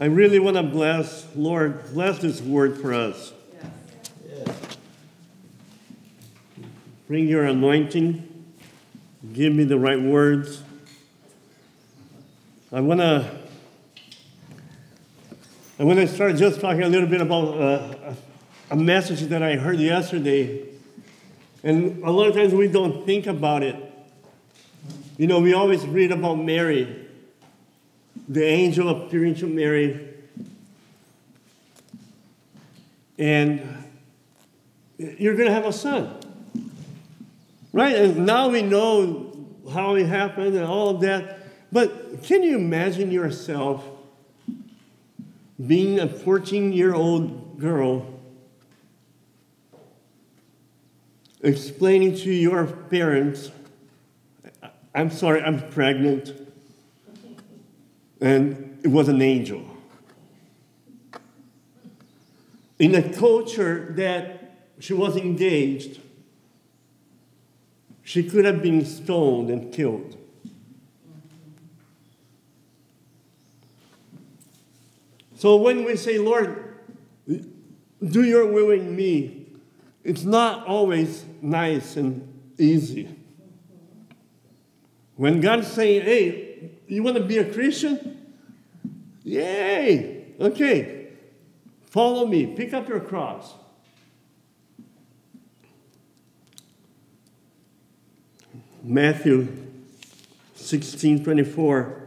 I really want to bless, Lord, bless this word for us. Bring your anointing. Give me the right words. I want to. I want to start just talking a little bit about uh, a message that I heard yesterday. And a lot of times we don't think about it. You know, we always read about Mary, the angel appearing to Mary. And you're going to have a son. Right? And now we know how it happened and all of that. But can you imagine yourself being a 14 year old girl explaining to your parents, I'm sorry, I'm pregnant, and it was an angel? In a culture that she was engaged, she could have been stoned and killed. So when we say, Lord, do your will in me, it's not always nice and easy. When God's saying, hey, you want to be a Christian? Yay! Okay, follow me, pick up your cross. Matthew 16 24.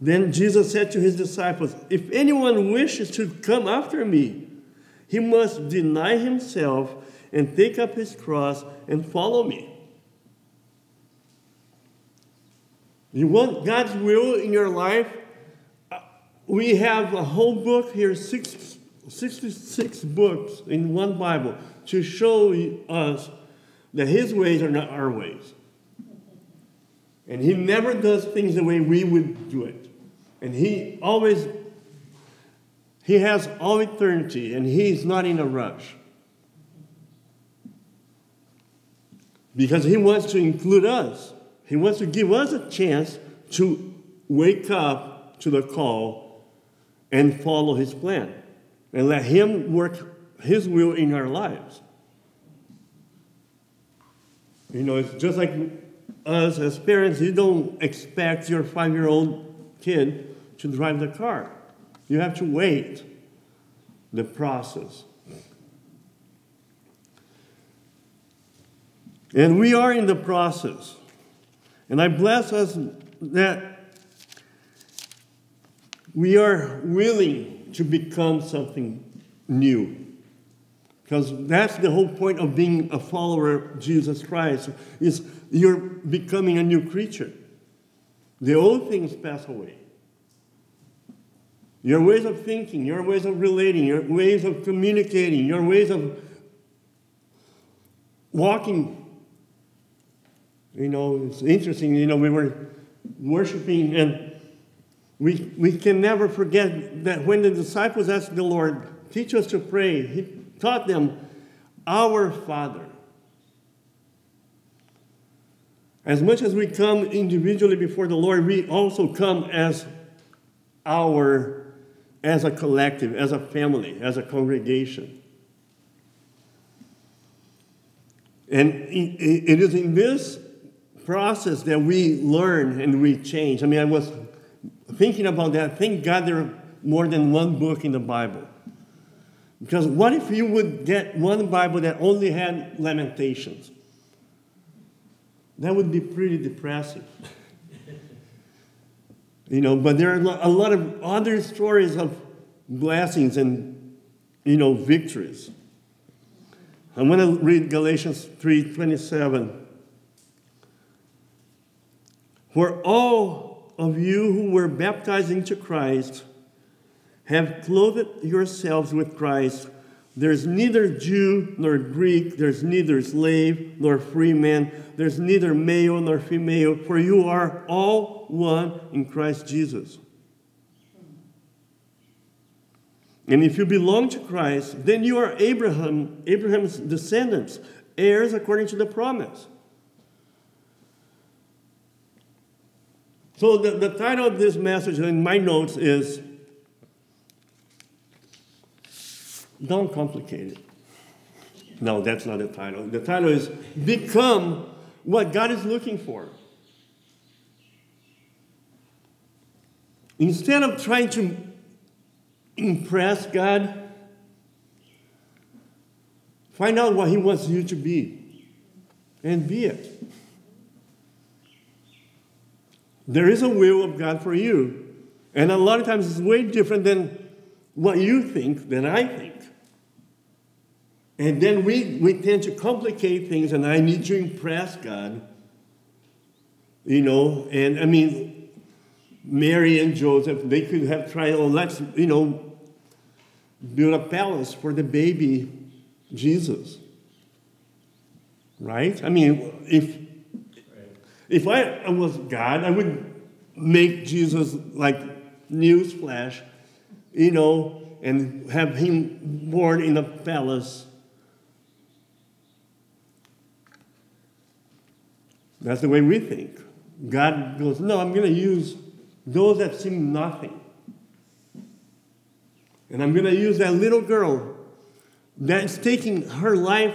Then Jesus said to his disciples, If anyone wishes to come after me, he must deny himself and take up his cross and follow me. You want God's will in your life? Uh, we have a whole book here, six, 66 books in one Bible to show us that his ways are not our ways. And he never does things the way we would do it. And he always, he has all eternity and he's not in a rush. Because he wants to include us. He wants to give us a chance to wake up to the call and follow his plan and let him work his will in our lives. You know, it's just like us as parents, you don't expect your five year old kid to drive the car. You have to wait the process. And we are in the process. And I bless us that we are willing to become something new. Because that's the whole point of being a follower of Jesus Christ is you're becoming a new creature. The old things pass away. Your ways of thinking, your ways of relating, your ways of communicating, your ways of walking. You know, it's interesting, you know, we were worshiping and we, we can never forget that when the disciples asked the Lord, teach us to pray, he taught them, Our Father. As much as we come individually before the Lord, we also come as our, as a collective, as a family, as a congregation. And it is in this process that we learn and we change. I mean, I was thinking about that. Thank God there are more than one book in the Bible. Because what if you would get one Bible that only had Lamentations? That would be pretty depressing. you know, but there are a lot of other stories of blessings and, you know, victories. I'm going to read Galatians 3:27. For all of you who were baptized into Christ have clothed yourselves with Christ. There's neither Jew nor Greek, there's neither slave nor free man, there's neither male nor female, for you are all one in Christ Jesus. And if you belong to Christ, then you are Abraham, Abraham's descendants, heirs according to the promise. So the, the title of this message in my notes is Don't complicate it. No, that's not the title. The title is Become What God is Looking For. Instead of trying to impress God, find out what He wants you to be and be it. There is a will of God for you, and a lot of times it's way different than what you think, than I think. And then we, we tend to complicate things, and I need to impress God. You know, and I mean, Mary and Joseph, they could have tried, oh, let's, you know, build a palace for the baby Jesus. Right? I mean, if if I was God, I would make Jesus like newsflash, you know, and have him born in a palace. That's the way we think. God goes, no, I'm going to use those that seem nothing. And I'm going to use that little girl that's taking her life,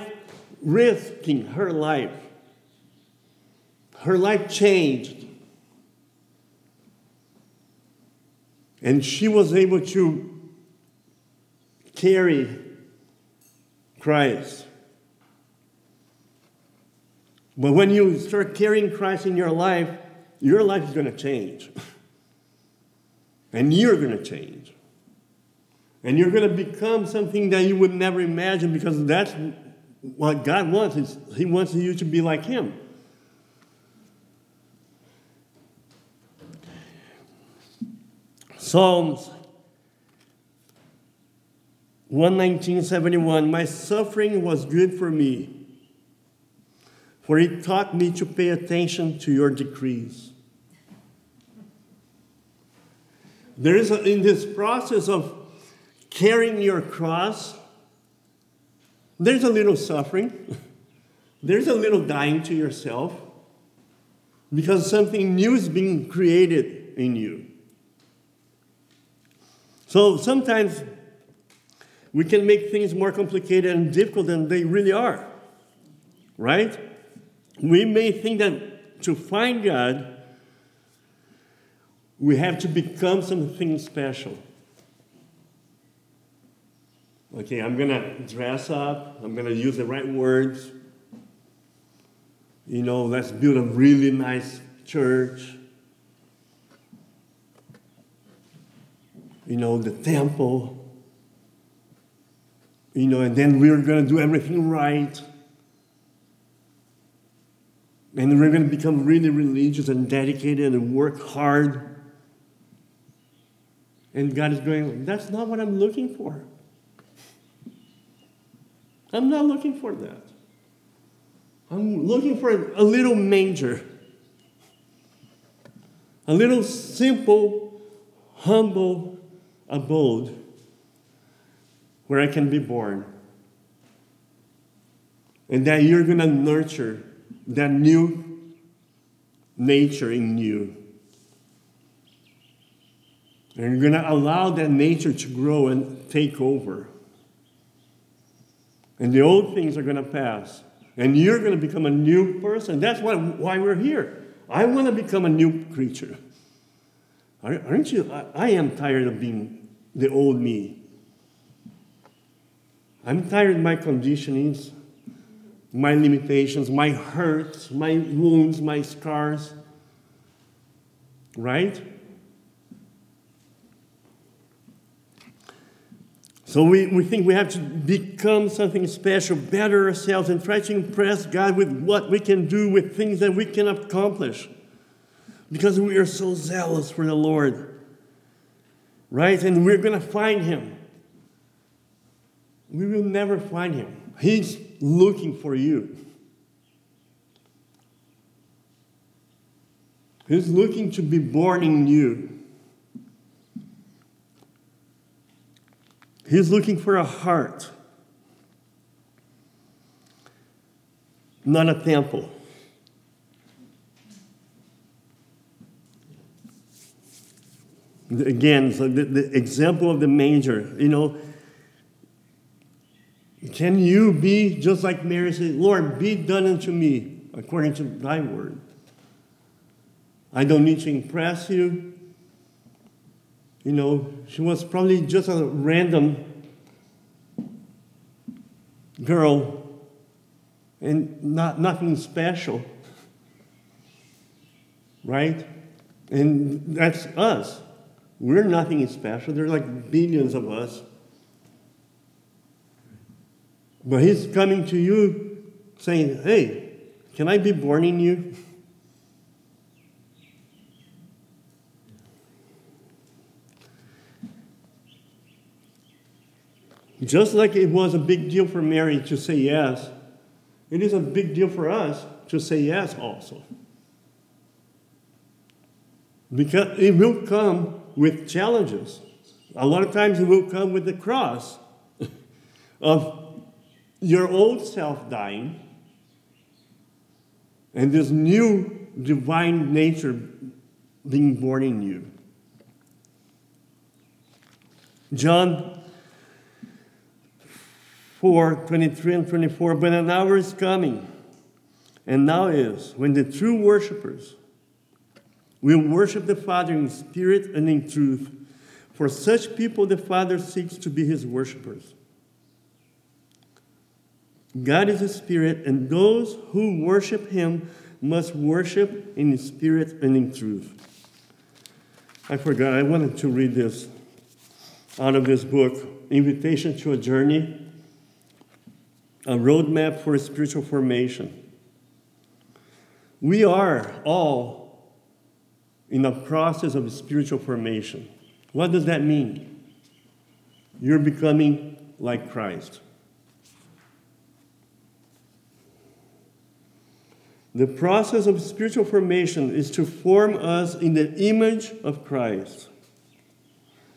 risking her life. Her life changed. And she was able to carry Christ. But when you start carrying Christ in your life, your life is going to change. And you're going to change. And you're going to become something that you would never imagine because that's what God wants. He wants you to be like Him. Psalms 11971 My suffering was good for me, for it taught me to pay attention to your decrees. There is a, in this process of carrying your cross, there's a little suffering, there's a little dying to yourself, because something new is being created in you. So sometimes we can make things more complicated and difficult than they really are, right? We may think that to find God, we have to become something special. Okay, I'm gonna dress up, I'm gonna use the right words. You know, let's build a really nice church. You know, the temple, you know, and then we're going to do everything right. And we're going to become really religious and dedicated and work hard. And God is going, that's not what I'm looking for. I'm not looking for that. I'm looking for a little manger, a little simple, humble abode where I can be born. And that you're going to nurture that new nature in you. And you're going to allow that nature to grow and take over. And the old things are going to pass. And you're going to become a new person. That's why, why we're here. I want to become a new creature. Aren't you? I, I am tired of being the old me. I'm tired of my conditionings, my limitations, my hurts, my wounds, my scars. Right? So we, we think we have to become something special, better ourselves, and try to impress God with what we can do, with things that we can accomplish. Because we are so zealous for the Lord right? And we're going to find him. We will never find him. He's looking for you. He's looking to be born in you. He's looking for a heart, not a temple. Again, so the, the example of the manger, you know, Can you be just like Mary said, Lord, be done unto me according to thy word? I don't need to impress you. You know, she was probably just a random girl and not nothing special. Right? And that's us. We're nothing special. There are like billions of us. But he's coming to you saying, Hey, can I be born in you? Just like it was a big deal for Mary to say yes, it is a big deal for us to say yes also. Because it will come with challenges. A lot of times it will come with the cross of your old self dying and this new divine nature being born in you. John 4 23 and 24. But an hour is coming, and now is, when the true worshippers will worship the Father in spirit and in truth. For such people, the Father seeks to be his worshippers. God is a spirit, and those who worship him must worship in spirit and in truth. I forgot, I wanted to read this out of this book Invitation to a Journey a roadmap for spiritual formation. We are all in the process of spiritual formation. What does that mean? You're becoming like Christ. The process of spiritual formation is to form us in the image of Christ.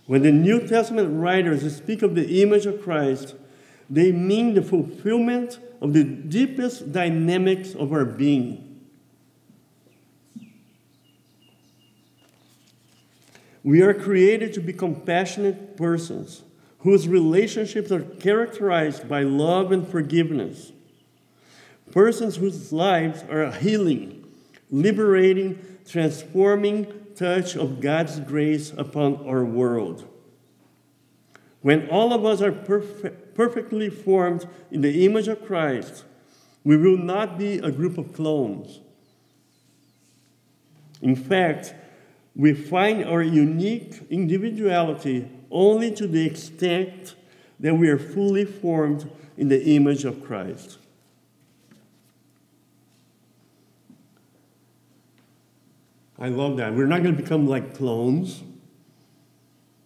When the New Testament writers speak of the image of Christ, they mean the fulfillment of the deepest dynamics of our being. We are created to be compassionate persons whose relationships are characterized by love and forgiveness. Persons whose lives are a healing, liberating, transforming touch of God's grace upon our world. When all of us are perfect, perfectly formed in the image of Christ, we will not be a group of clones. In fact, we find our unique individuality only to the extent that we are fully formed in the image of Christ. I love that. We're not going to become like clones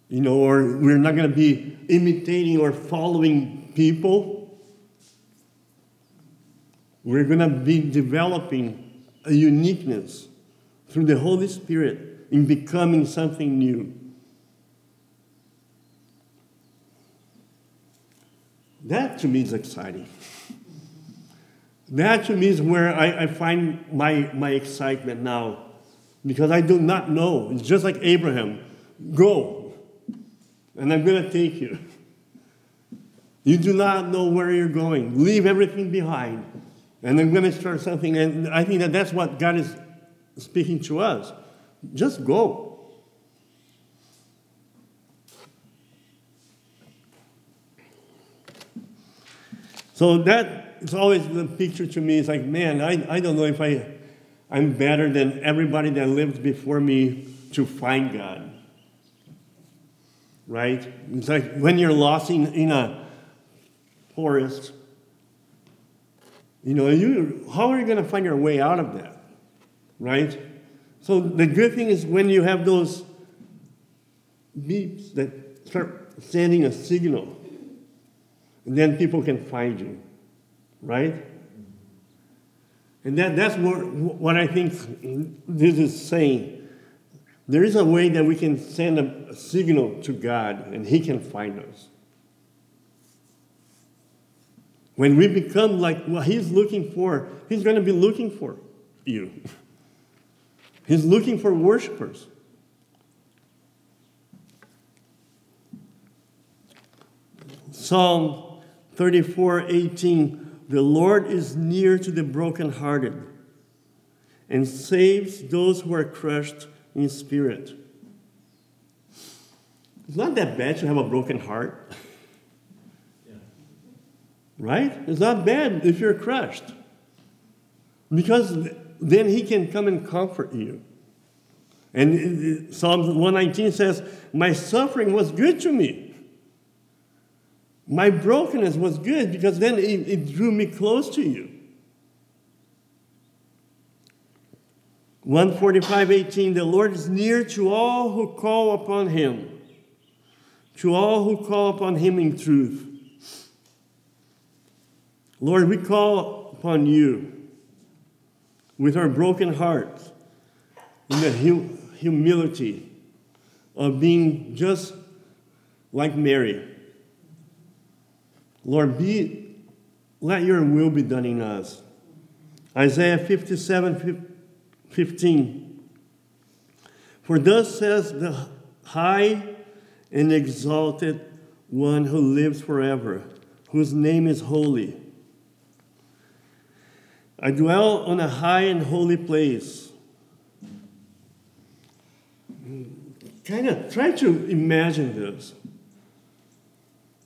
you know, or we're not going to be imitating or following people. We're going to be developing a uniqueness through the Holy Spirit in becoming something new. That to me is exciting. That to me is where I, I find my, my excitement now. Because I do not know. It's just like Abraham go, and I'm going to take you. You do not know where you're going. Leave everything behind. And I'm going to start something. And I think that that's what God is speaking to us. Just go. So that is always the picture to me. It's like, man, I, I don't know if I, I'm better than everybody that lived before me to find God right? It's like when you're lost in, in a forest, you know, you, how are you going to find your way out of that, right? So the good thing is when you have those beeps that start sending a signal, then people can find you, right? And that, that's what, what I think this is saying. There is a way that we can send a, a signal to God and He can find us. When we become like what He's looking for, He's going to be looking for you. He's looking for worshipers. Psalm 34 18, the Lord is near to the brokenhearted and saves those who are crushed in spirit. It's not that bad to have a broken heart. Right? It's not bad if you're crushed. Because then he can come and comfort you. And Psalm 119 says, My suffering was good to me. My brokenness was good because then it, it drew me close to you. 145 18 The Lord is near to all who call upon him, to all who call upon him in truth. Lord, we call upon you with our broken hearts in the humility of being just like Mary. Lord, be, let your will be done in us. Isaiah 57 15. For thus says the high and exalted one who lives forever, whose name is holy. I dwell on a high and holy place. Kind of try to imagine this.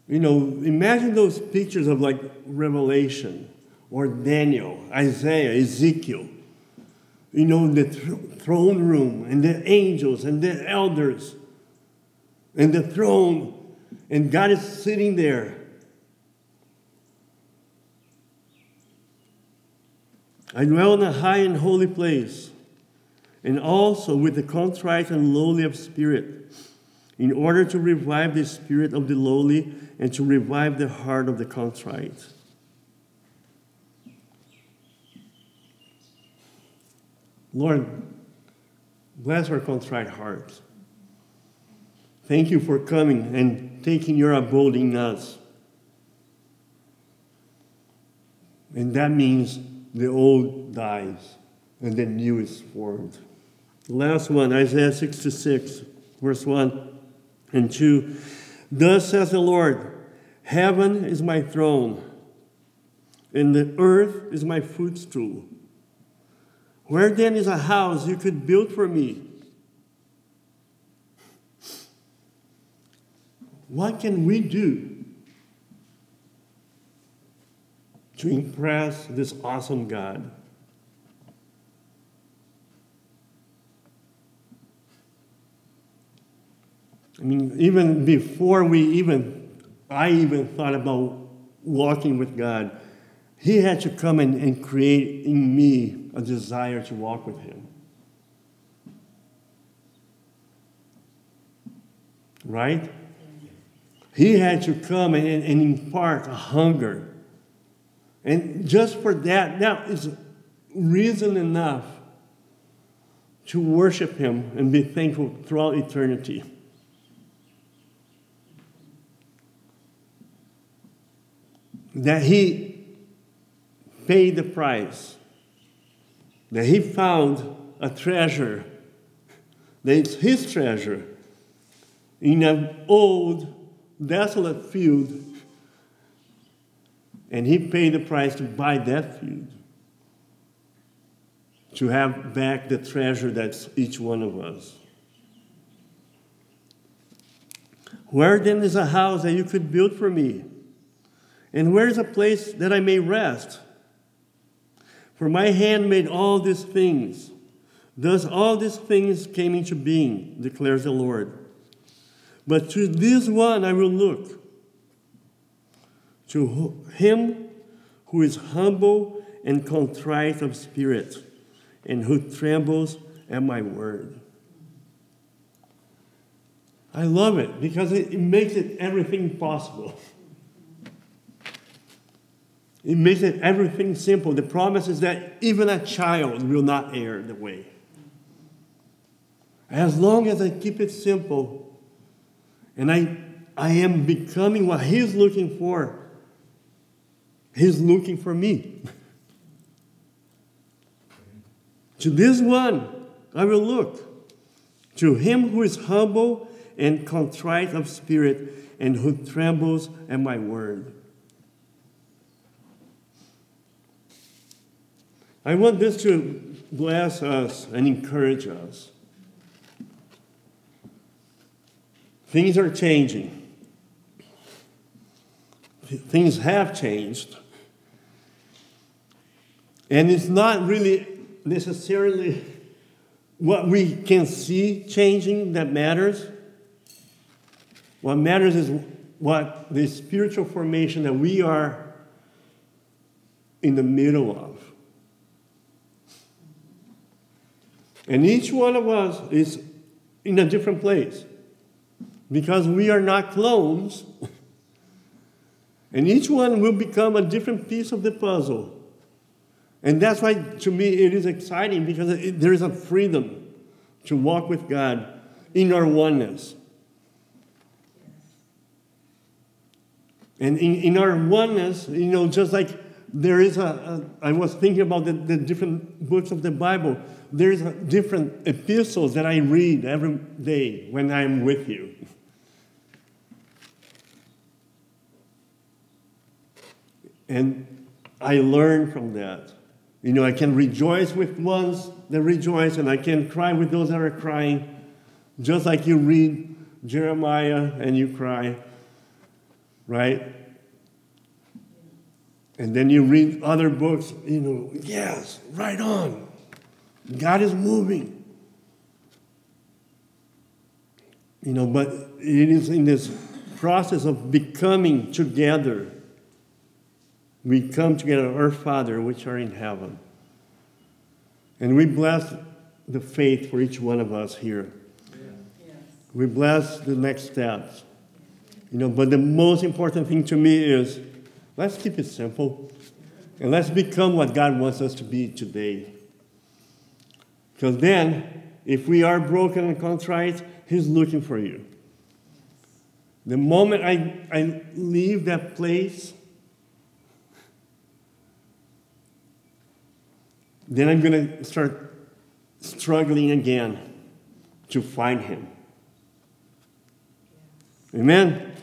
You know, imagine those pictures of like Revelation or Daniel, Isaiah, Ezekiel. You know, the th- throne room and the angels and the elders and the throne, and God is sitting there I dwell in a high and holy place, and also with the contrite and lowly of spirit, in order to revive the spirit of the lowly and to revive the heart of the contrite. Lord, bless our contrite hearts. Thank you for coming and taking your abode in us. And that means the old dies and the new is formed. The last one, Isaiah 66, verse 1 and 2. Thus says the Lord Heaven is my throne, and the earth is my footstool. Where then is a house you could build for me? What can we do to impress this awesome God. I mean, even before we even, I even thought about walking with God, He had to come and, and create in me a desire to walk with Him. Right? He had to come and, and impart a hunger and just for that, that is reason enough to worship Him and be thankful throughout eternity. That He paid the price, that He found a treasure, that it's His treasure. In an old, desolate field and he paid the price to buy that field, to have back the treasure that's each one of us. Where then is a house that you could build for me? And where is a place that I may rest? For my hand made all these things. Thus all these things came into being, declares the Lord. But to this one I will look to him who is humble and contrite of spirit, and who trembles at my word. I love it because it, it makes it everything possible. It makes it everything simple. The promise is that even a child will not err the way. As long as I keep it simple and I, I am becoming what He's looking for, He's looking for me. to this one I will look, to him who is humble and contrite of spirit and who trembles at my word. I want this to bless us and encourage us. Things are changing. Things have changed. And it's not really necessarily what we can see changing that matters. What matters is what the spiritual formation that we are in the middle of. And each one of us is in a different place because we are not clones. and each one will become a different piece of the puzzle. And that's why, to me, it is exciting because it, there is a freedom to walk with God in our oneness. And in, in our oneness, you know, just like there is a, a I was thinking about the, the different books of the Bible, there's different epistles that I read every day when I'm with you. And I learn from that. You know, I can rejoice with ones that rejoice, and I can cry with those that are crying. Just like you read Jeremiah and you cry, right? And then you read other books, you know, yes, right on. God is moving. You know, but it is in this process of becoming together we come together, our Father, which are in heaven. And we bless the faith for each one of us here. Yes. We bless the next steps. You know, but the most important thing to me is let's keep it simple and let's become what God wants us to be today. Because then, if we are broken and contrite, He's looking for you. The moment I, I leave that place, then I'm going to start struggling again to find him. Amen?